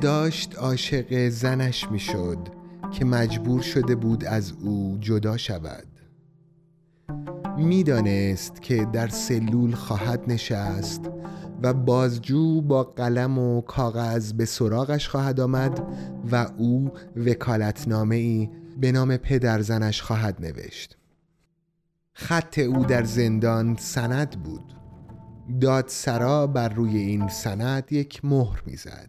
داشت عاشق زنش می‌شد که مجبور شده بود از او جدا شود. می‌دانست که در سلول خواهد نشست و بازجو با قلم و کاغذ به سراغش خواهد آمد و او وکالتنامه ای به نام پدر زنش خواهد نوشت. خط او در زندان سند بود. دادسرا بر روی این سند یک مهر می‌زد.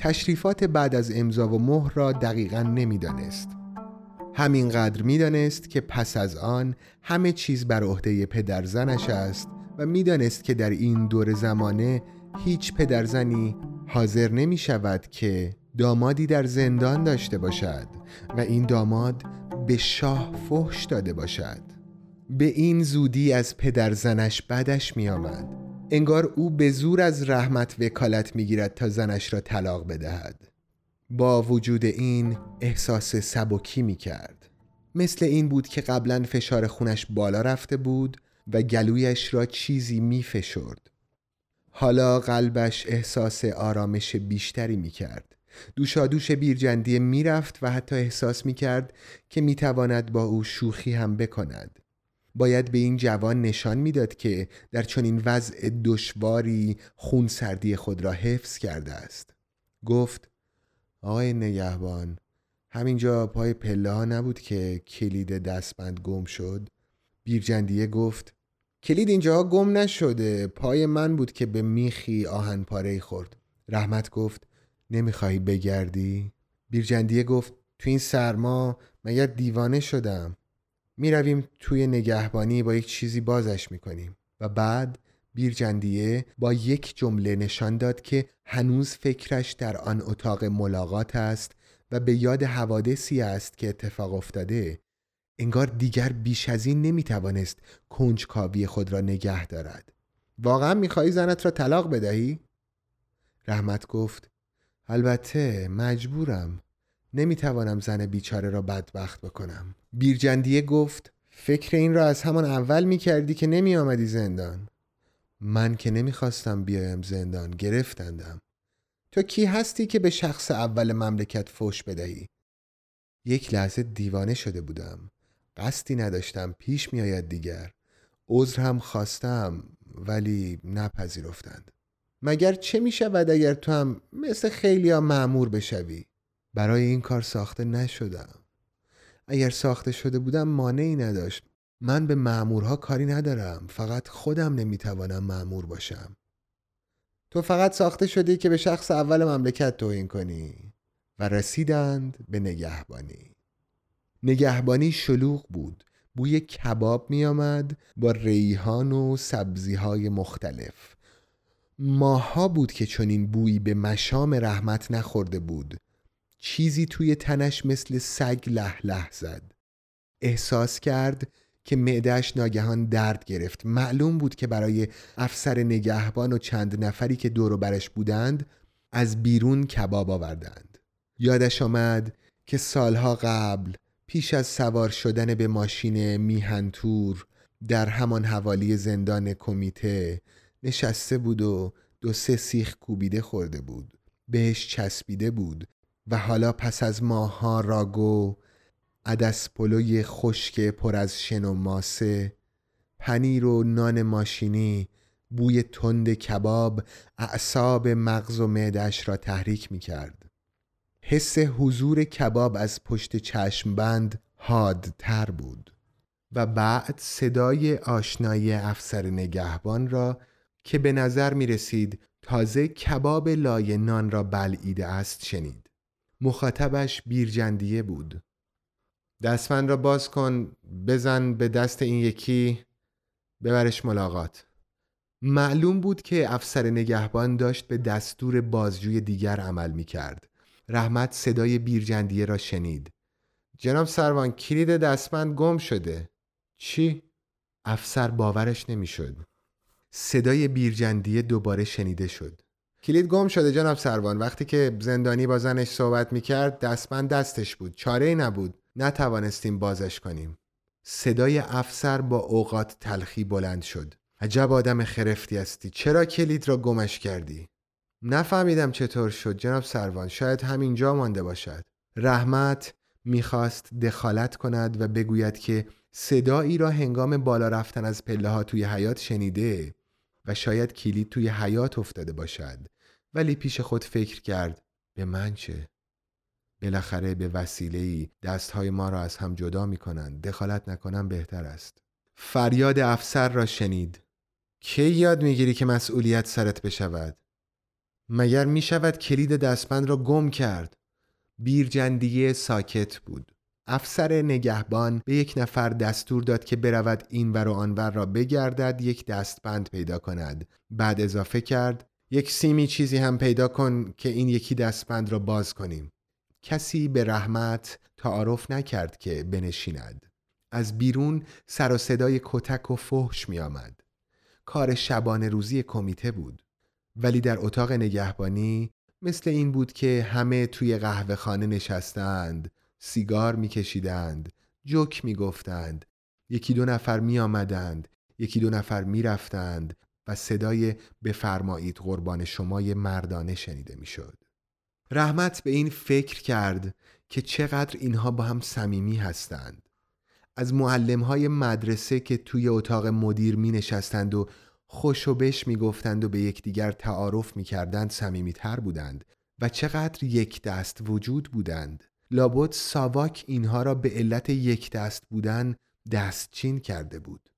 تشریفات بعد از امضا و مهر را دقیقا نمی‌دانست. همینقدر می‌دانست که پس از آن همه چیز بر عهده پدرزنش است و می‌دانست که در این دور زمانه هیچ پدرزنی حاضر نمی شود که دامادی در زندان داشته باشد و این داماد به شاه فحش داده باشد. به این زودی از پدرزنش بدش می آمد انگار او به زور از رحمت وکالت می گیرد تا زنش را طلاق بدهد با وجود این احساس سبکی می کرد مثل این بود که قبلا فشار خونش بالا رفته بود و گلویش را چیزی می فشرد. حالا قلبش احساس آرامش بیشتری می کرد. دوشادوش بیرجندی می رفت و حتی احساس می کرد که می تواند با او شوخی هم بکند. باید به این جوان نشان می‌داد که در چنین وضع دشواری خون سردی خود را حفظ کرده است. گفت آقای نگهبان همینجا پای پله ها نبود که کلید دستبند گم شد بیرجندیه گفت کلید اینجا گم نشده پای من بود که به میخی آهن پاره خورد رحمت گفت نمی‌خوای بگردی؟ بیرجندیه گفت تو این سرما مگر دیوانه شدم می‌رویم توی نگهبانی با یک چیزی بازش می‌کنیم و بعد بیرجندیه با یک جمله نشان داد که هنوز فکرش در آن اتاق ملاقات است و به یاد حوادثی است که اتفاق افتاده. انگار دیگر بیش از این نمی‌توانست کنجکاوی خود را نگه دارد. واقعا می‌خواهی زنت را طلاق بدهی؟ رحمت گفت البته مجبورم. نمی‌توانم زن بیچاره را بدبخت بکنم. بیرجندیه گفت فکر این را از همان اول می‌کردی که نمی آمدی زندان. من که نمی‌خواستم بیایم زندان گرفتندم. تو کی هستی که به شخص اول مملکت فوش بدهی؟ یک لحظه دیوانه شده بودم. قصدی نداشتم پیش میآید دیگر. عذر هم خواستم ولی نپذیرفتند. مگر چه می شود اگر تو هم مثل خیلی ها معمور بشوی؟ برای این کار ساخته نشدم. اگر ساخته شده بودم مانعی نداشت. من به معمورها کاری ندارم. فقط خودم نمی‌توانم معمور باشم. تو فقط ساخته شدی که به شخص اول مملکت توهین کنی و رسیدند به نگهبانی. نگهبانی شلوغ بود. بوی کباب می آمد با ریحان و سبزی های مختلف. ماها بود که چنین بویی به مشام رحمت نخورده بود. چیزی توی تنش مثل سگ له له زد. احساس کرد که معدهش ناگهان درد گرفت. معلوم بود که برای افسر نگهبان و چند نفری که دور برش بودند از بیرون کباب آوردند. یادش آمد که سالها قبل پیش از سوار شدن به ماشین میهنتور در همان حوالی زندان کمیته نشسته بود و دو سه سیخ کوبیده خورده بود. بهش چسبیده بود. و حالا پس از ماها راگو عدس پلوی خشک پر از شن و ماسه پنیر و نان ماشینی بوی تند کباب اعصاب مغز و معدش را تحریک می کرد حس حضور کباب از پشت چشم بند حادتر بود و بعد صدای آشنایی افسر نگهبان را که به نظر می رسید تازه کباب لای نان را بلعیده است شنید. مخاطبش بیرجندیه بود. دستمند را باز کن بزن به دست این یکی ببرش ملاقات. معلوم بود که افسر نگهبان داشت به دستور بازجوی دیگر عمل می کرد. رحمت صدای بیرجندیه را شنید. جناب سروان کلید دستمند گم شده. چی؟ افسر باورش نمی‌شد. صدای بیرجندیه دوباره شنیده شد. کلید گم شده جناب سروان. وقتی که زندانی با زنش صحبت می‌کرد دستمند دستش بود. چاره ای نبود. نتوانستیم بازش کنیم. صدای افسر با اوقات تلخی بلند شد. عجب آدم خرفتی هستی. چرا کلید را گمش کردی؟ نفهمیدم چطور شد جناب سروان. شاید همینجا مانده باشد. رحمت می‌خواست دخالت کند و بگوید که صدایی را هنگام بالا رفتن از پله ها توی حیات شنیده. شاید کلید توی حیات افتاده باشد ولی پیش خود فکر کرد به من چه؟ بالاخره به وسیله دستهای ما را از هم جدا می کنند دخالت نکنم بهتر است فریاد افسر را شنید کی یاد می‌گیری که مسئولیت سرت بشود؟ مگر می شود کلید دستبند را گم کرد؟ بیرجندیه ساکت بود افسر نگهبان به یک نفر دستور داد که برود این ور و آنور را بگردد یک دستبند پیدا کند. بعد اضافه کرد یک سیمی چیزی هم پیدا کن که این یکی دستبند را باز کنیم. کسی به رحمت تعارف نکرد که بنشیند. از بیرون سر و صدای کتک و فحش می آمد. کار شبانه روزی کمیته بود. ولی در اتاق نگهبانی مثل این بود که همه توی قهوه خانه نشستند. سیگار میکشیدند جوک می‌گفتند یکی دو نفر می آمدند یکی دو نفر می رفتند و صدای بفرمایید قربان شمای مردانه شنیده می‌شد. رحمت به این فکر کرد که چقدر اینها با هم صمیمی هستند. از معلم های مدرسه که توی اتاق مدیر می نشستند و خوش و بش می گفتند و به یکدیگر تعارف می کردند تر بودند و چقدر یک دست وجود بودند. لابد ساواک اینها را به علت یک دست بودن دستچین کرده بود.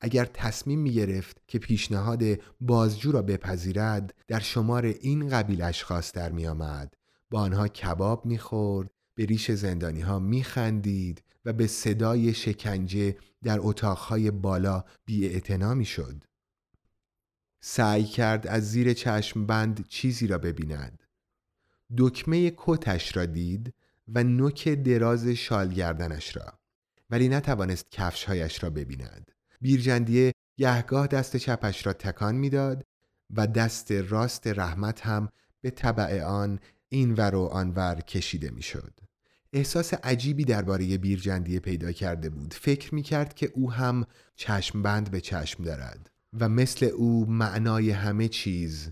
اگر تصمیم می گرفت که پیشنهاد بازجو را بپذیرد در شمار این قبیل اشخاص در می آمد. با آنها کباب می خورد، به ریش زندانی ها می خندید و به صدای شکنجه در اتاقهای بالا بی می شد. سعی کرد از زیر چشم بند چیزی را ببیند. دکمه کتش را دید و نوک دراز شال گردنش را ولی نتوانست کفشهایش را ببیند. بیرجندیه گهگاه دست چپش را تکان می‌داد و دست راست رحمت هم به طبع آن این ور و آنور کشیده می‌شد. احساس عجیبی درباره بیرجندیه پیدا کرده بود. فکر می کرد که او هم چشم بند به چشم دارد و مثل او معنای همه چیز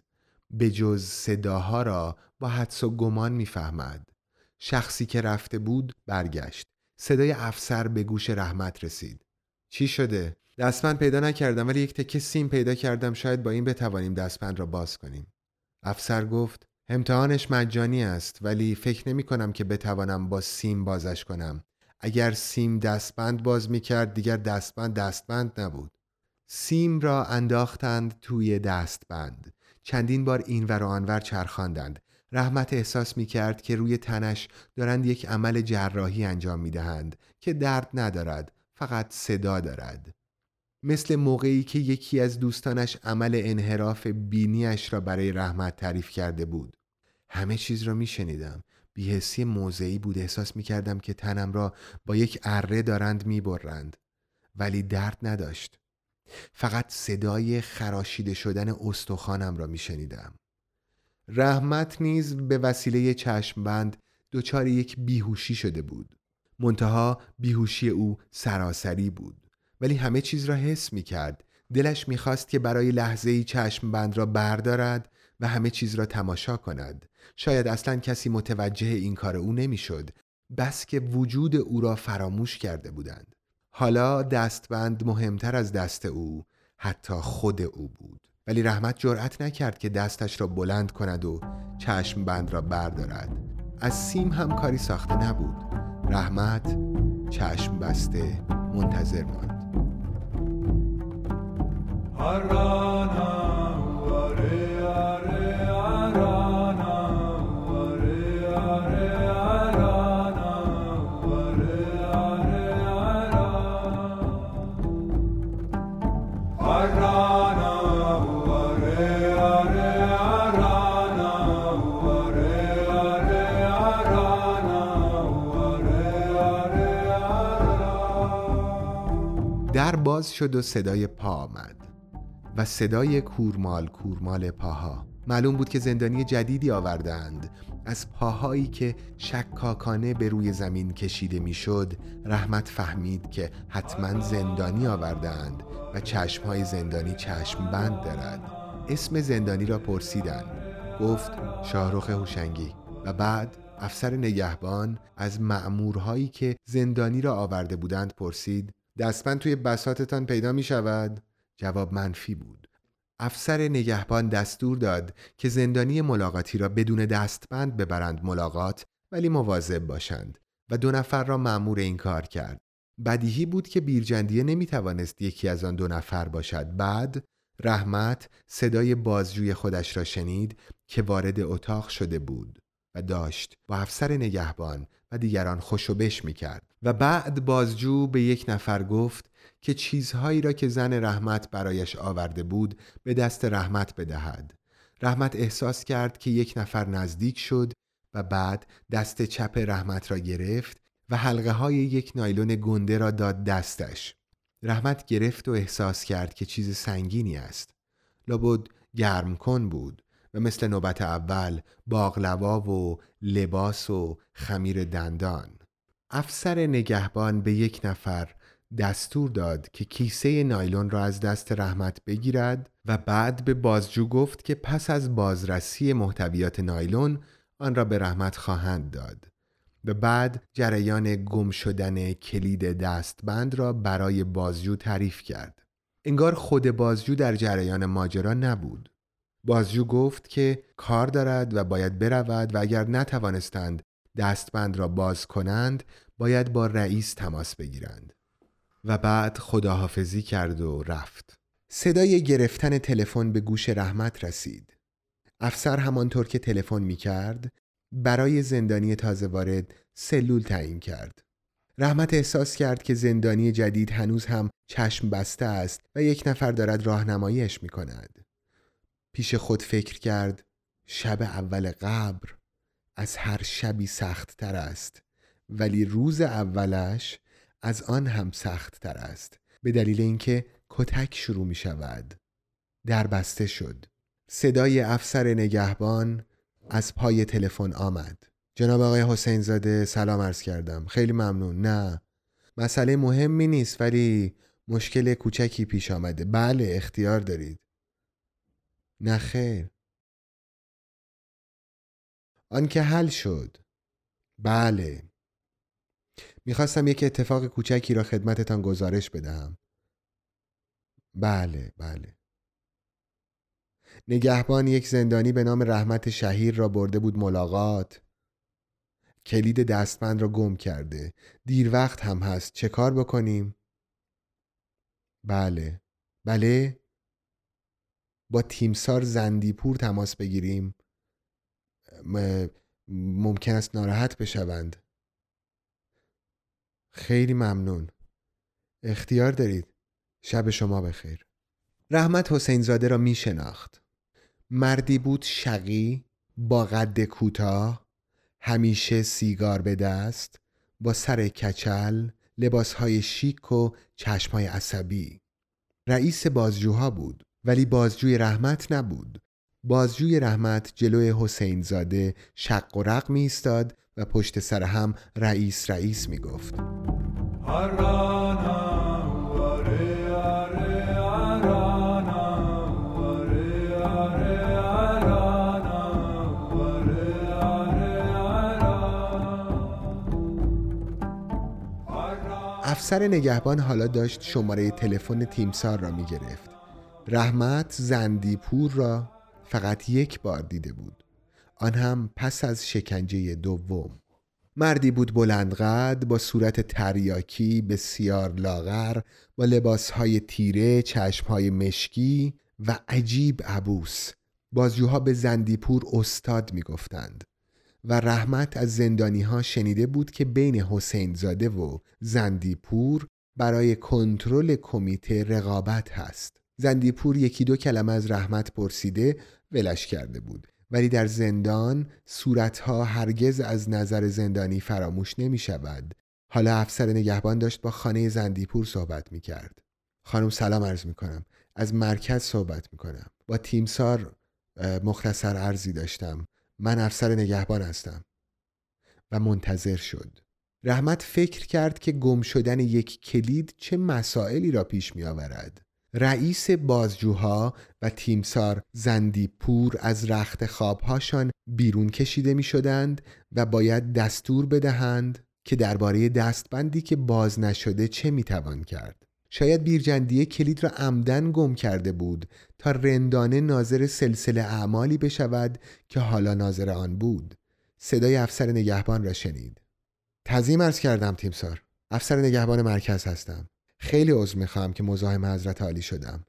به جز صداها را با حدس و گمان می‌فهمد. شخصی که رفته بود برگشت. صدای افسر به گوش رحمت رسید. چی شده؟ دستمند پیدا نکردم ولی یک تکه سیم پیدا کردم. شاید با این بتوانیم دستبند را باز کنیم. افسر گفت امتحانش مجانی است ولی فکر نمی کنم که بتوانم با سیم بازش کنم. اگر سیم دستبند باز می کرد دیگر دستبند دستبند نبود. سیم را انداختند توی دستبند. چندین بار این ور و آنور چرخاندند. رحمت احساس می کرد که روی تنش دارند یک عمل جراحی انجام می دهند که درد ندارد فقط صدا دارد. مثل موقعی که یکی از دوستانش عمل انحراف بینیش را برای رحمت تعریف کرده بود. همه چیز را می شنیدم بیهسی موضعی بود. احساس می کردم که تنم را با یک اره دارند می برند. ولی درد نداشت. فقط صدای خراشیده شدن استخوانم را می شنیدم رحمت نیز به وسیله چشم بند دچار یک بیهوشی شده بود. منتها بیهوشی او سراسری بود. ولی همه چیز را حس می کرد دلش می‌خواست که برای لحظه ای چشم بند را بردارد و همه چیز را تماشا کند. شاید اصلا کسی متوجه این کار او نمی‌شد بس که وجود او را فراموش کرده بودند. حالا دستبند مهمتر از دست او حتی خود او بود. ولی رحمت جرأت نکرد که دستش را بلند کند و چشم بند را بردارد. از سیم هم کاری ساخته نبود. رحمت چشم بسته منتظر ماند. در باز شد و صدای پا آمد و صدای کورمال کورمال پاها. معلوم بود که زندانی جدیدی آوردند. از پاهایی که شکاکانه به روی زمین کشیده می‌شد رحمت فهمید که حتما زندانی آوردند و چشمهای زندانی چشم بند دارد اسم زندانی را پرسیدند. گفت شاهروخ هوشنگی. و بعد افسر نگهبان از معمورهایی که زندانی را آورده بودند پرسید دستبند توی بساتتان پیدا می شود؟ جواب منفی بود. افسر نگهبان دستور داد که زندانی ملاقاتی را بدون دستبند ببرند ملاقات ولی مواظب باشند و دو نفر را مأمور این کار کرد. بدیهی بود که بیرجندیه نمی توانست یکی از آن دو نفر باشد. بعد رحمت صدای بازجوی خودش را شنید که وارد اتاق شده بود و داشت با افسر نگهبان و دیگران خوشوبش می کرد و بعد بازجو به یک نفر گفت که چیزهایی را که زن رحمت برایش آورده بود به دست رحمت بدهد. رحمت احساس کرد که یک نفر نزدیک شد و بعد دست چپ رحمت را گرفت و حلقه های یک نایلون گنده را داد دستش. رحمت گرفت و احساس کرد که چیز سنگینی است. لابد گرم کن بود و مثل نوبت اول باغلوا و لباس و خمیر دندان. افسر نگهبان به یک نفر دستور داد که کیسه نایلون را از دست رحمت بگیرد و بعد به بازجو گفت که پس از بازرسی محتویات نایلون آن را به رحمت خواهند داد. و بعد جریان گم شدن کلید دستبند را برای بازجو تعریف کرد. انگار خود بازجو در جریان ماجرا نبود. بازجو گفت که کار دارد و باید برود و اگر نتوانستند دستبند را باز کنند باید با رئیس تماس بگیرند. و بعد خداحافظی کرد و رفت. صدای گرفتن تلفن به گوش رحمت رسید. افسر همانطور که تلفن می کرد برای زندانی تازه وارد سلول تعیین کرد. رحمت احساس کرد که زندانی جدید هنوز هم چشم بسته است و یک نفر دارد راهنماییش می کند. پیش خود فکر کرد شب اول قبر. از هر شبی سخت تر است ولی روز اولش از آن هم سخت تر است به دلیل اینکه کتک شروع می شود در بسته شد. صدای افسر نگهبان از پای تلفن آمد. جناب آقای حسین زاده سلام عرض کردم. خیلی ممنون. نه مسئله مهمی نیست ولی مشکل کوچکی پیش آمده. بله اختیار دارید. نه خیر. آن که حل شد. بله. می‌خواستم یک اتفاق کوچکی را خدمتتان گزارش بدهم. بله بله. نگهبان یک زندانی به نام رحمت شهیر را برده بود ملاقات. کلید دستبند را گم کرده. دیر وقت هم هست. چه کار بکنیم؟ بله. بله. با تیمسار زندیپور تماس بگیریم. ممکن است ناراحت بشوند. خیلی ممنون. اختیار دارید. شب شما بخیر. رحمت حسین زاده را می شناخت مردی بود شقی با قد کوتاه همیشه سیگار به دست با سر کچل لباسهای شیک و چشمهای عصبی. رئیس بازجوها بود ولی بازجوی رحمت نبود. بازجوی رحمت جلوی حسین زاده شق و رق می ایستاد و پشت سر هم رئیس رئیس می گفت افسر نگهبان حالا داشت شماره تلفن تیمسار را می گرفت رحمت زندیپور را فقط یک بار دیده بود. آن هم پس از شکنجه دوم. مردی بود بلندقد با صورت تریاکی بسیار لاغر با لباسهای تیره چشمهای مشکی و عجیب عبوس. بازجوها به زندیپور استاد می‌گفتند و رحمت از زندانی ها شنیده بود که بین حسین زاده و زندیپور برای کنترل کمیته رقابت هست. زندیپور یکی دو کلمه از رحمت پرسیده ولش کرده بود ولی در زندان صورتها هرگز از نظر زندانی فراموش نمی شود. حالا افسر نگهبان داشت با خانه زندیپور صحبت می کرد. خانم سلام عرض می کنم. از مرکز صحبت می کنم. با تیمسار مختصر عرضی داشتم. من افسر نگهبان هستم. و منتظر شد. رحمت فکر کرد که گم شدن یک کلید چه مسائلی را پیش می آورد. رئیس بازجوها و تیمسار زندیپور از رخت خوابهاشان بیرون کشیده می شدند و باید دستور بدهند که درباره دستبندی که باز نشده چه می توان کرد. شاید بیرجندیه کلید را عمدن گم کرده بود تا رندانه ناظر سلسله اعمالی بشود که حالا ناظر آن بود. صدای افسر نگهبان را شنید. تزیم ارز کردم تیمسار. افسر نگهبان مرکز هستم. خیلی عذر می‌خوام که مزاحم حضرت عالی شدم.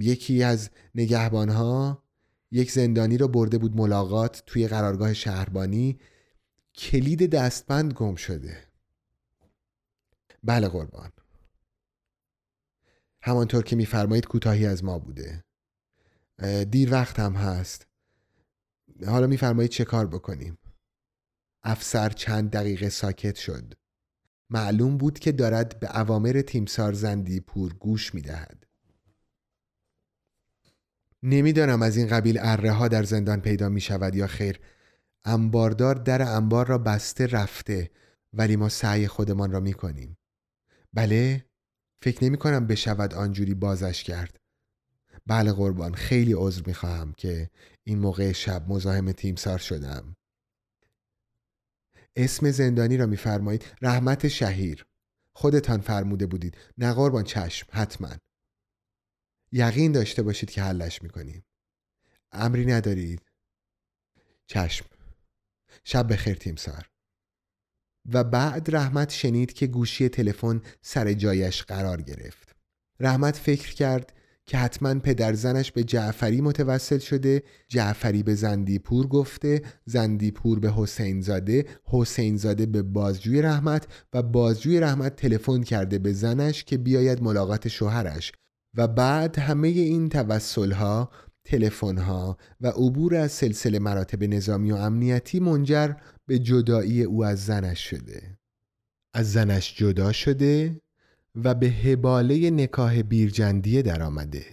یکی از نگهبانها یک زندانی رو برده بود ملاقات توی قرارگاه شهربانی. کلید دستبند گم شده. بله قربان. همانطور که میفرمایید کوتاهی از ما بوده. دیر وقت هم هست. حالا میفرمایید چه کار بکنیم؟ افسر چند دقیقه ساکت شد. معلوم بود که دارد به اوامر تیمسار زندی پور گوش می دهد. نمی‌دانم از این قبیل اره ها در زندان پیدا می شود یا خیر. انباردار در انبار را بسته رفته ولی ما سعی خودمان را می کنیم بله فکر نمی کنم بشود آنجوری بازش کرد. بله قربان خیلی عذر می خواهم که این موقع شب مزاحم تیمسار شدم. اسم زندانی را میفرمایید. رحمت شهیر. خودتان فرموده بودید. نه قربان چشم. حتما. یقین داشته باشید که حلش می‌کنیم. امری ندارید. چشم. شب بخیر تیمسار و بعد رحمت شنید که گوشی تلفن سر جایش قرار گرفت. رحمت فکر کرد که حتما پدر زنش به جعفری متوسل شده جعفری به زندیپور گفته زندیپور به حسین زاده حسین زاده به بازجوی رحمت و بازجوی رحمت تلفن کرده به زنش که بیاید ملاقات شوهرش. و بعد همه این توسل ها تلفن ها و عبور از سلسله مراتب نظامی و امنیتی منجر به جدایی او از زنش شده. از زنش جدا شده و به هباله نکاه بیرجندیه درآمده.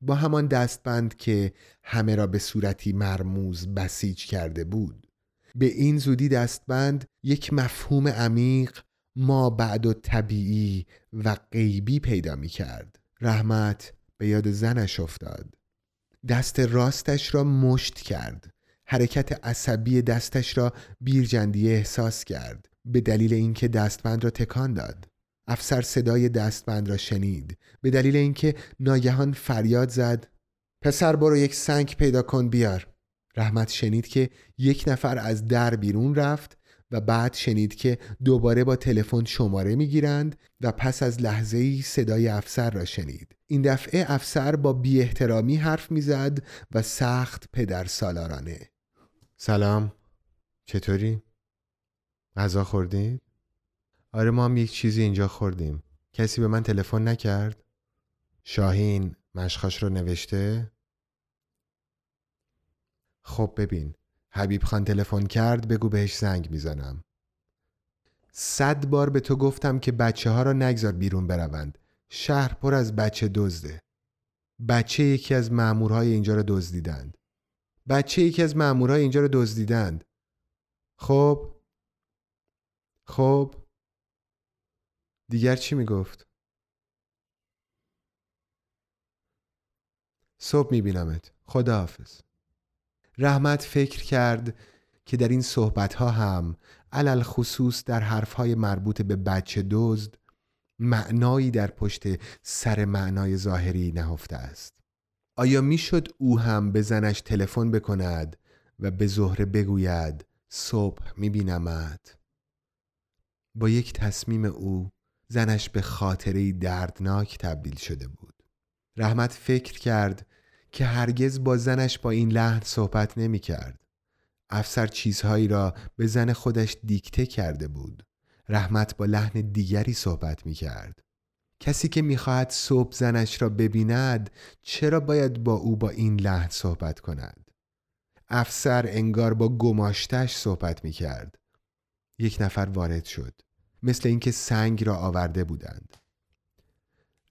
با همان دستبند که همه را به صورتی مرموز بسیج کرده بود. به این زودی دستبند یک مفهوم عمیق ما بعد و طبیعی و غیبی پیدا می کرد. رحمت به یاد زنش افتاد. دست راستش را مشت کرد. حرکت عصبی دستش را بیرجندیه احساس کرد. به دلیل اینکه دستبند را تکان داد. افسر صدای دستبند را شنید. به دلیل اینکه ناگهان فریاد زد پسر برو یک سنگ پیدا کن بیار. رحمت شنید که یک نفر از در بیرون رفت و بعد شنید که دوباره با تلفن شماره می‌گیرند و پس از لحظه ای صدای افسر را شنید. این دفعه افسر با بی احترامی حرف می‌زد و سخت پدر سالارانه. سلام. چطوری؟ غذا خوردید؟ آره ما هم یک چیزی اینجا خوردیم. کسی به من تلفن نکرد؟ شاهین مشخاش رو نوشته؟ خب ببین حبیب خان تلفن کرد بگو بهش زنگ می‌زنم. صد بار به تو گفتم که بچه ها را نگذار بیرون بروند. شهر پر از بچه دزده. بچه یکی از مامورهای اینجا را دزدیدند. بچه یکی از مامورهای اینجا را دزدیدند. خب؟ خب؟ دیگر چی می‌گفت؟ صبح میبینمت. خداحافظ. رحمت فکر کرد که در این صحبت ها هم علل خصوص در حرف های مربوط به بچه دزد معنایی در پشت سر معنای ظاهری نهفته است. آیا می‌شد او هم به زنش تلفن بکند و به زهره بگوید صبح میبینمت با یک تصمیم او زنش به خاطره دردناک تبدیل شده بود رحمت فکر کرد که هرگز با زنش با این لحن صحبت نمی کرد. افسر چیزهایی را به زن خودش دیکته کرده بود. رحمت با لحن دیگری صحبت می کرد. کسی که می‌خواهد صبح زنش را ببیند چرا باید با او با این لحن صحبت کند؟ افسر انگار با گماشتش صحبت می کرد. یک نفر وارد شد. مثل اینکه سنگ را آورده بودند.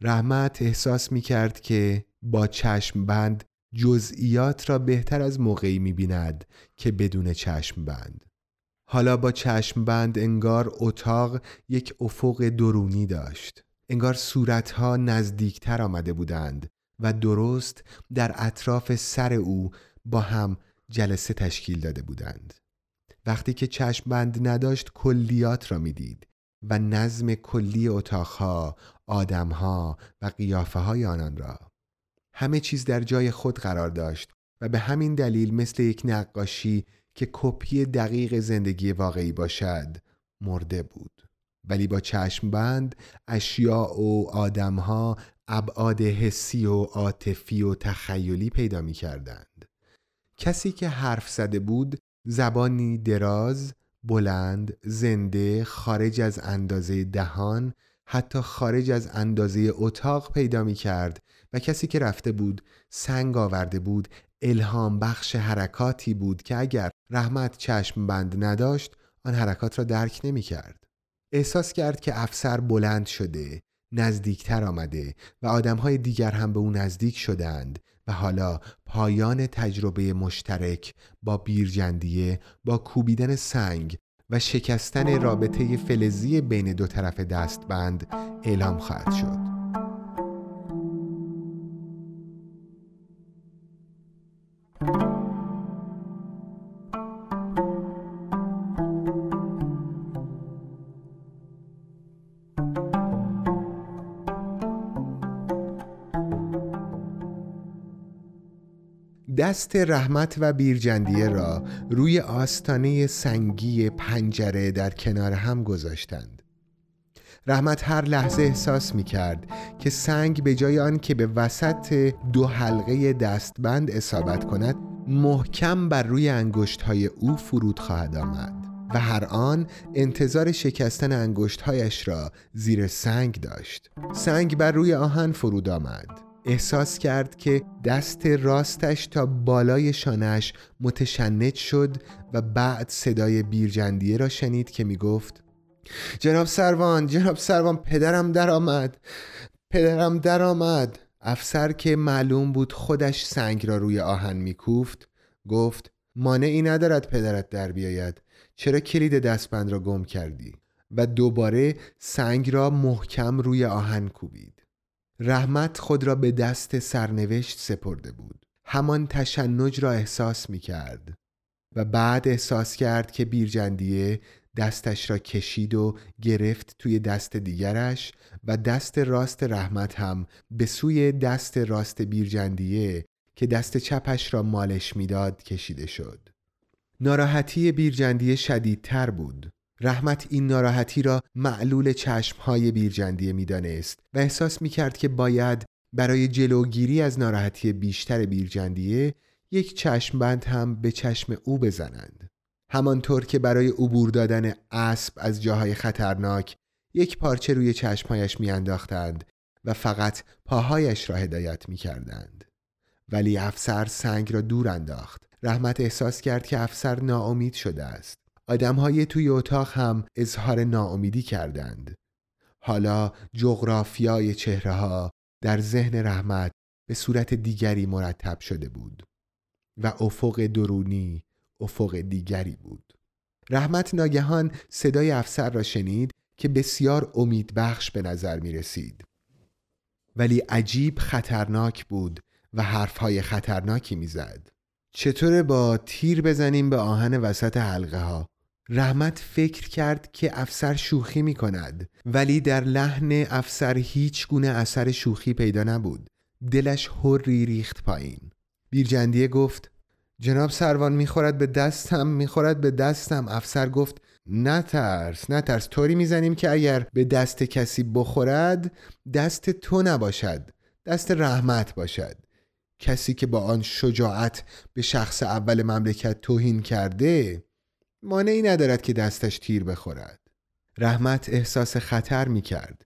رحمت احساس می کرد که با چشم بند جزئیات را بهتر از موقعی می بیند که بدون چشم بند. حالا با چشم بند انگار اتاق یک افق درونی داشت. انگار صورتها نزدیکتر آمده بودند و درست در اطراف سر او با هم جلسه تشکیل داده بودند. وقتی که چشم بند نداشت کلیات را می‌دید و نظم کلی اتاقها، آدمها و قیافه های آنان را همه چیز در جای خود قرار داشت و به همین دلیل مثل یک نقاشی که کپی دقیق زندگی واقعی باشد مرده بود ولی با چشم بند اشیاء و آدمها ابعاد حسی و عاطفی و تخیلی پیدا می کردند. کسی که حرف زده بود زبانی دراز، بلند، زنده، خارج از اندازه دهان، حتی خارج از اندازه اتاق پیدا می کرد و کسی که رفته بود سنگ آورده بود الهام بخش حرکاتی بود که اگر رحمت چشم بند نداشت آن حرکات را درک نمی کرد. احساس کرد که افسر بلند شده نزدیکتر آمده و آدمهای دیگر هم به او نزدیک شدند و حالا پایان تجربه مشترک با بیرجندیه با کوبیدن سنگ و شکستن رابطه فلزی بین دو طرف دستبند اعلام خواهد شد. دست رحمت و بیرجندیه را روی آستانه سنگی پنجره در کنار هم گذاشتند. رحمت هر لحظه احساس می کرد که سنگ به جای آن که به وسط دو حلقه دستبند اصابت کند محکم بر روی انگشت های او فرود خواهد آمد و هر آن انتظار شکستن انگشتهایش را زیر سنگ داشت. سنگ بر روی آهن فرود آمد. احساس کرد که دست راستش تا بالای شانش متشنج شد و بعد صدای بیرجندیه را شنید که می گفت جناب سروان جناب سروان پدرم در آمد پدرم در آمد افسر که معلوم بود خودش سنگ را روی آهن میکوفت گفت مانعی ندارد پدرت در بیاید چرا کلید دستبند را گم کردی؟ و دوباره سنگ را محکم روی آهن کوبید. رحمت خود را به دست سرنوشت سپرده بود. همان تشنج را احساس می کرد و بعد احساس کرد که بیرجندیه دستش را کشید و گرفت توی دست دیگرش و دست راست رحمت هم به سوی دست راست بیرجندیه که دست چپش را مالش می‌داد کشیده شد. ناراحتی بیرجندیه شدیدتر بود. رحمت این ناراحتی را معلول چشمهای بیرجندیه می‌دانست و احساس می کرد که باید برای جلوگیری از ناراحتی بیشتر بیرجندیه یک چشمبند هم به چشم او بزنند همانطور که برای عبور دادن اسب از جاهای خطرناک یک پارچه روی چشمهایش میانداختند و فقط پاهایش را هدایت می کردند. ولی افسر سنگ را دور انداخت. رحمت احساس کرد که افسر ناامید شده است. آدمهای توی اتاق هم اظهار ناامیدی کردند. حالا جغرافیای چهره ها در ذهن رحمت به صورت دیگری مرتب شده بود و افق درونی افق دیگری بود. رحمت ناگهان صدای افسر را شنید که بسیار امیدبخش به نظر می رسید. ولی عجیب خطرناک بود و حرفهای خطرناکی می‌زد. چطور با تیر بزنیم به آهن وسط حلقه ها؟ رحمت فکر کرد که افسر شوخی می کند ولی در لحن افسر هیچ گونه اثر شوخی پیدا نبود. دلش هری ریخت پایین. بیرجندیه گفت جناب سروان می‌خورد به دستم می‌خورد به دستم. افسر گفت نترس نترس. طوری می‌زنیم که اگر به دست کسی بخورد دست تو نباشد دست رحمت باشد. کسی که با آن شجاعت به شخص اول مملکت توهین کرده مانعی ندارد که دستش تیر بخورد. رحمت احساس خطر می کرد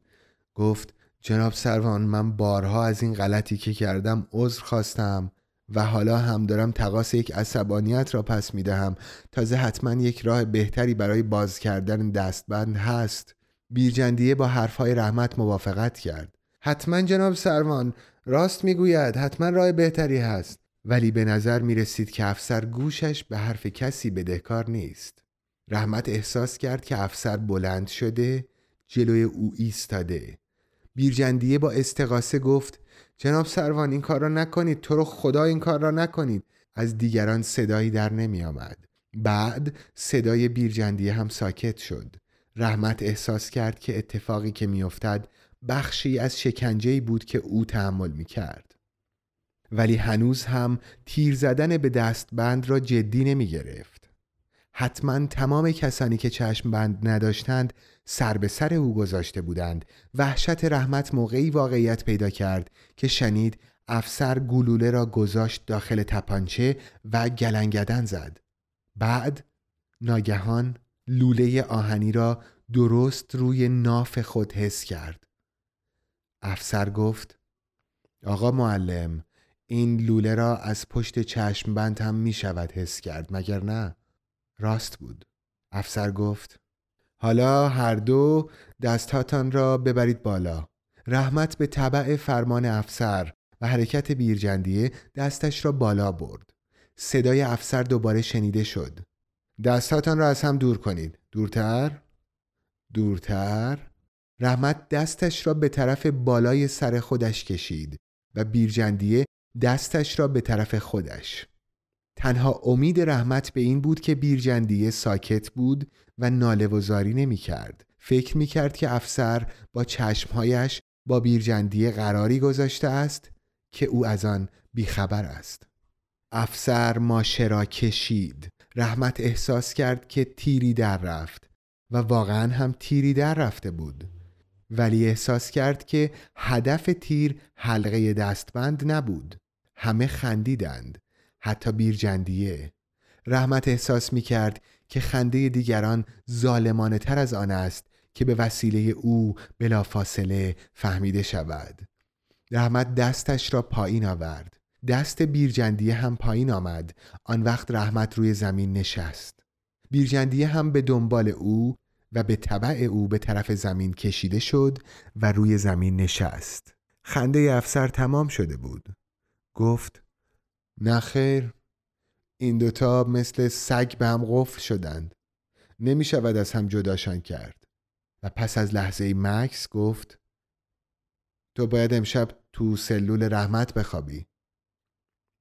گفت جناب سروان من بارها از این غلطی که کردم عذر خواستم و حالا هم دارم تقاس یک عصبانیت را پس می دهم تازه حتما یک راه بهتری برای باز کردن دستبند هست. بیرجندیه با حرفهای رحمت موافقت کرد. حتما جناب سروان راست می‌گوید حتما راه بهتری هست. ولی به نظر می رسید که افسر گوشش به حرف کسی بدهکار نیست. رحمت احساس کرد که افسر بلند شده جلوی او ایستاده. بیرجندیه با استقاسه گفت جناب سروان این کار را نکنید. تو رو خدا این کار را نکنید. از دیگران صدایی در نمی آمد. بعد صدای بیرجندیه هم ساکت شد. رحمت احساس کرد که اتفاقی که میافتد بخشی از شکنجهی بود که او تحمل می کرد. ولی هنوز هم تیر زدن به دستبند را جدی نمی گرفت. حتما تمام کسانی که چشم بند نداشتند سر به سر او گذاشته بودند. وحشت رحمت موقعی واقعیت پیدا کرد که شنید افسر گلوله را گذاشت داخل تپانچه و گلنگدن زد. بعد ناگهان لوله آهنی را درست روی ناف خود حس کرد. افسر گفت آقا معلم این لوله را از پشت چشم بند هم می شود حس کرد مگر نه؟ راست بود. افسر گفت حالا هر دو دستهاتان را ببرید بالا. رحمت به طبع فرمان افسر و حرکت بیرجندیه دستش را بالا برد. صدای افسر دوباره شنیده شد. دستهاتان را از هم دور کنید. دورتر؟ دورتر؟ رحمت دستش را به طرف بالای سر خودش کشید و بیرجندیه دستش را به طرف خودش تنها امید رحمت به این بود که بیرجندیه ساکت بود و ناله و زاری نمی کرد. فکر می کرد که افسر با چشمهایش با بیرجندیه قراری گذاشته است که او از آن بیخبر است. افسر ماشه را کشید. رحمت احساس کرد که تیری در رفت و واقعا هم تیری در رفته بود. ولی احساس کرد که هدف تیر حلقه دستبند نبود. همه خندیدند. حتی بیرجندیه. رحمت احساس می کرد که خنده دیگران ظالمانه تر از آن است که به وسیله او بلا فاصله فهمیده شود. رحمت دستش را پایین آورد. دست بیرجندیه هم پایین آمد. آن وقت رحمت روی زمین نشست. بیرجندیه هم به دنبال او و به طبع او به طرف زمین کشیده شد و روی زمین نشست. خنده افسر تمام شده بود. گفت نه خیر این دوتا مثل سگ به هم قفل شدند. نمی شود از هم جداشان کرد. و پس از لحظه مکس گفت تو باید امشب تو سلول رحمت بخوابی.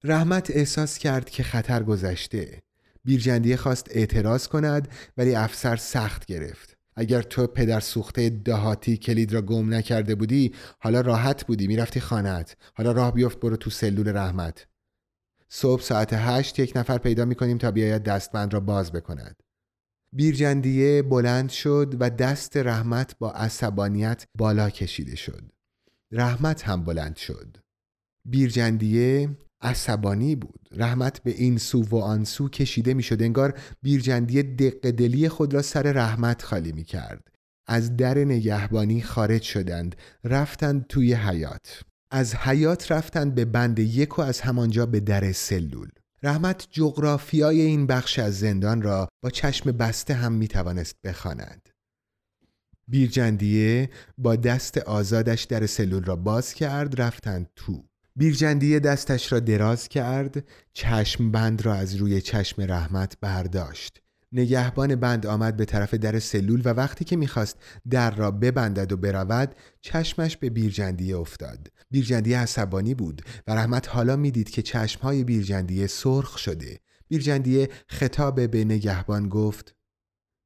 رحمت احساس کرد که خطر گذشته. بیرجندیه خواست اعتراض کند ولی افسر سخت گرفت. اگر تو پدر سوخته دهاتی کلید را گم نکرده بودی حالا راحت بودی می‌رفتی خانت حالا راه بیفت برو تو سلول رحمت صبح ساعت هشت یک نفر پیدا می کنیم تا بیاید دستبند را باز بکند. بیرجندیه بلند شد و دست رحمت با عصبانیت بالا کشیده شد. رحمت هم بلند شد. بیرجندیه عصبانی بود. رحمت به این سو و آن سو کشیده می شد. انگار بیرجندیه دق خود را سر رحمت خالی می کرد. از در نگهبانی خارج شدند. رفتند توی حیات. از حیات رفتند به بند یک و از همانجا به در سلول رحمت جغرافیای این بخش از زندان را با چشم بسته هم می توانست بخواند. بیرجندیه با دست آزادش در سلول را باز کرد رفتند تو بیرجندیه دستش را دراز کرد چشم بند را از روی چشم رحمت برداشت. نگهبان بند آمد به طرف در سلول و وقتی که می‌خواست در را ببندد و برود چشمش به بیرجندیه افتاد. بیرجندیه عصبانی بود و رحمت حالا می‌دید که چشمهای بیرجندیه سرخ شده. بیرجندیه خطاب به نگهبان گفت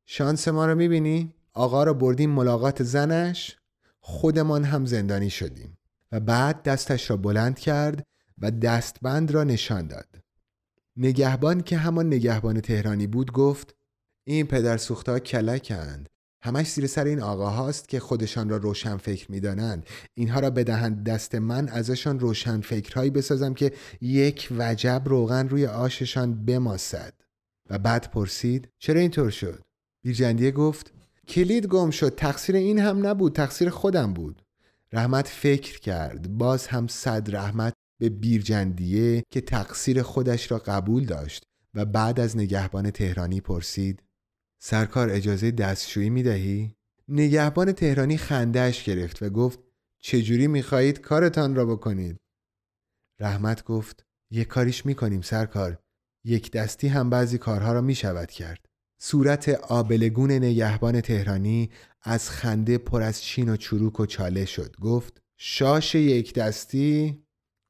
شانس ما رو می‌بینی؟ آقا رو بردیم ملاقات زنش؟ خودمان هم زندانی شدیم. و بعد دستش را بلند کرد و دستبند را نشان داد. نگهبان که همان نگهبان تهرانی بود گفت این پدر سوخته کلکند. همش زیر سر این آقا هاست که خودشان را روشن فکر می دانند. اینها را بدهند دست من ازشان روشن فکرهایی بسازم که یک وجب روغن روی آششان بماسد. و بعد پرسید چرا اینطور شد؟ بیرجندیه گفت کلید گم شد. تقصیر این هم نبود. تقصیر خودم بود. رحمت فکر کرد باز هم صد رحمت به بیرجندیه که تقصیر خودش را قبول داشت و بعد از نگهبان تهرانی پرسید سرکار اجازه دستشویی می دهی؟ نگهبان تهرانی خندهش گرفت و گفت چجوری می خواهید کارتان را بکنید؟ رحمت گفت یک کاریش می کنیم سرکار یک دستی هم بعضی کارها را می شود کرد صورت آبلگون نگهبان تهرانی از خنده پر از چین و چروک و چاله شد. گفت شاش یک دستی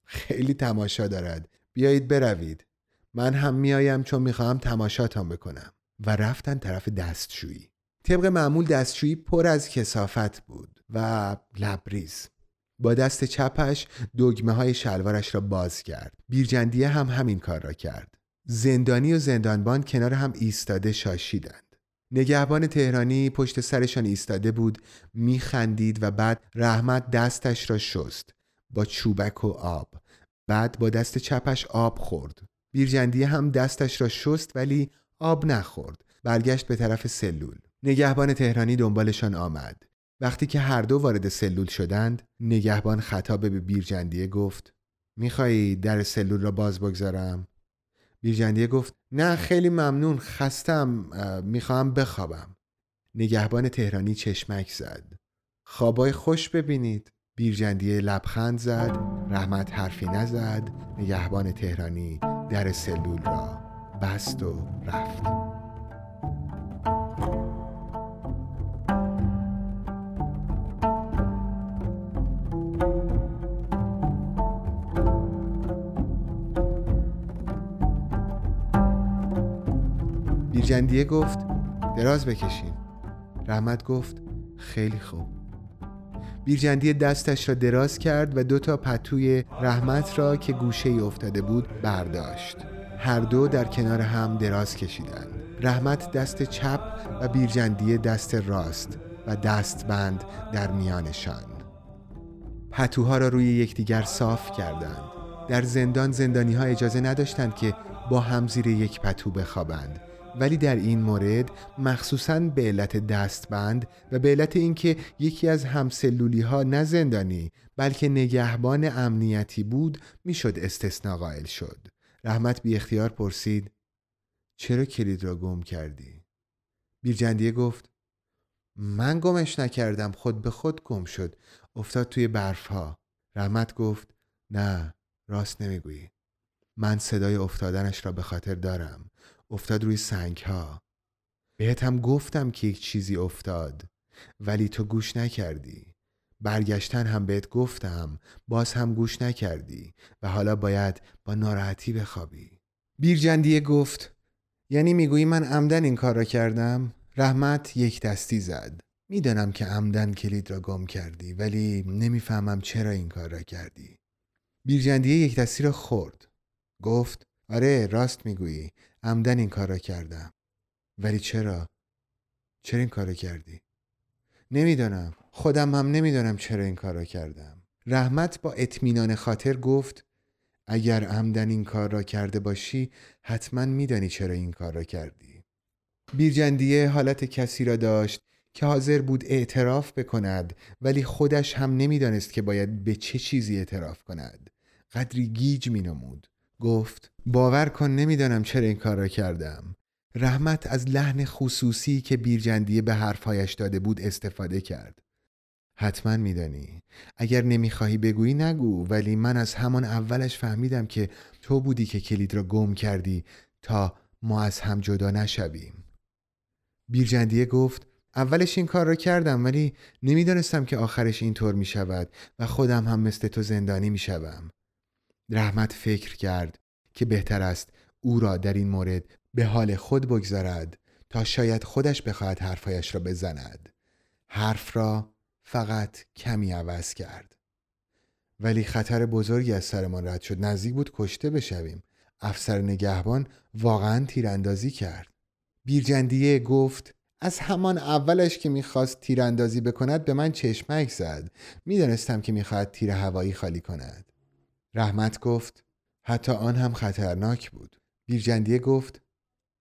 خیلی تماشا دارد. بیایید بروید. من هم میایم چون می‌خواهم تماشاتان بکنم. و رفتن طرف دستشویی. طبق معمول دستشویی پر از کسافت بود و لبریز. با دست چپش دگمه های شلوارش را باز کرد. بیرجندیه هم همین کار را کرد. زندانی و زندانبان کنار هم ایستاده شاشیدند. نگهبان تهرانی پشت سرشان ایستاده بود میخندید و بعد رحمت دستش را شست با چوبک و آب. بعد با دست چپش آب خورد. بیرجندیه هم دستش را شست ولی آب نخورد. برگشت به طرف سلول. نگهبان تهرانی دنبالشان آمد. وقتی که هر دو وارد سلول شدند نگهبان خطاب به بیرجندیه گفت میخوایی در سلول را باز بگذارم؟ بیرجندیه گفت نه خیلی ممنون خستم می‌خواهم بخوابم. نگهبان تهرانی چشمک زد. خوابای خوش ببینید. بیرجندیه لبخند زد رحمت حرفی نزد نگهبان تهرانی در سلول را بست و رفت. بیرجندیه گفت دراز بکشین. رحمت گفت خیلی خوب. بیرجندی دستش را دراز کرد و دو تا پتوی رحمت را که گوشه ای افتاده بود برداشت. هر دو در کنار هم دراز کشیدند. رحمت دست چپ و بیرجندی دست راست و دستبند در میانشان. پتوها را روی یکدیگر صاف کردند. در زندان زندانی ها اجازه نداشتند که با هم زیر یک پتو بخوابند. ولی در این مورد مخصوصا به علت دستبند و به علت اینکه یکی از همسلولی ها نه زندانی بلکه نگهبان امنیتی بود می‌شد استثنا قائل شد. رحمت بی اختیار پرسید چرا کلید را گم کردی؟ بیرجندیه گفت من گمش نکردم خود به خود گم شد. افتاد توی برف ها رحمت گفت نه راست نمی‌گویی. من صدای افتادنش را به خاطر دارم. افتاد روی سنگ ها بهت هم گفتم که یک چیزی افتاد ولی تو گوش نکردی. برگشتن هم بهت گفتم باز هم گوش نکردی و حالا باید با ناراحتی بخوابی. بیرجندیه گفت یعنی می‌گویی من عمدن این کار را کردم؟ رحمت یک دستی زد. می‌دانم که عمدن کلید را گم کردی ولی نمی‌فهمم چرا این کار را کردی. بیرجندیه یک دستی را خورد. گفت آره راست می‌گویی. عمدن این کار را کردم. ولی چرا؟ چرا این کار را کردی؟ نمی‌دانم خودم هم نمی‌دانم چرا این کار را کردم. رحمت با اطمینان خاطر گفت اگر عمدن این کار را کرده باشی حتما میدانی چرا این کار را کردی. بیرجندیه حالت کسی را داشت که حاضر بود اعتراف بکند ولی خودش هم نمی‌دانست که باید به چه چیزی اعتراف کند. قدری گیج می نمود گفت باور کن نمی‌دانم چرا این کار را کردم. رحمت از لحن خصوصی که بیرجندیه به حرفهایش داده بود استفاده کرد. حتما میدانی. اگر نمی‌خواهی بگویی نگو ولی من از همان اولش فهمیدم که تو بودی که کلید را گم کردی تا ما از هم جدا نشویم. بیرجندیه گفت اولش این کار را کردم ولی نمی‌دانستم که آخرش اینطور می شود و خودم هم مثل تو زندانی می شوم. رحمت فکر کرد که بهتر است او را در این مورد به حال خود بگذارد تا شاید خودش بخواهد حرفایش را بزند. حرف را فقط کمی عوض کرد. ولی خطر بزرگی از سرمان رد شد. نزدیک بود کشته بشویم. افسر نگهبان واقعا تیراندازی کرد. بیرجندیه گفت از همان اولش که می‌خواست تیراندازی بکند به من چشمک زد. می‌دانستم که می‌خواهد تیر هوایی خالی کند. رحمت گفت حتی آن هم خطرناک بود. بیرجندیه گفت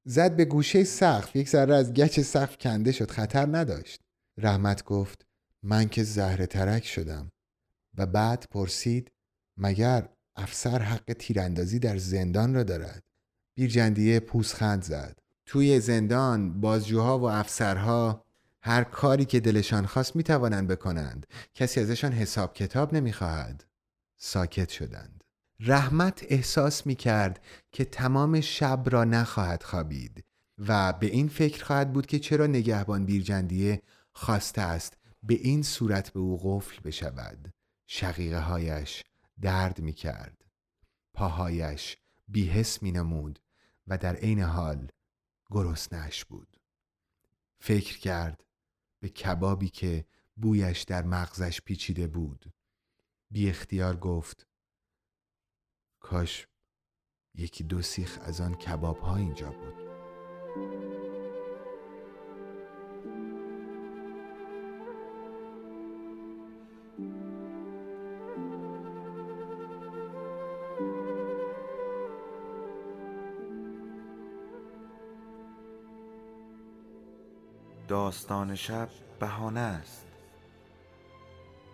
زد به گوشه سقف یک ذره از گچ سقف کنده شد خطر نداشت. رحمت گفت من که زهره ترک شدم. و بعد پرسید مگر افسر حق تیراندازی در زندان را دارد؟ بیرجندیه پوسخند زد. توی زندان بازجوها و افسرها هر کاری که دلشان خواست می توانند بکنند. کسی ازشان حساب کتاب نمی‌خواهد. ساکت شدند. رحمت احساس می کرد که تمام شب را نخواهد خوابید و به این فکر خواهد بود که چرا نگهبان بیرجندیه خواسته است به این صورت به او قفل بشود. شقیقه هایش درد می کرد پاهایش بیحس می نمود و در عین حال گرسنش بود. فکر کرد به کبابی که بویش در مغزش پیچیده بود. بی اختیار گفت. کاش یکی دو سیخ از آن کباب ها اینجا بود. داستان شب بهانه است.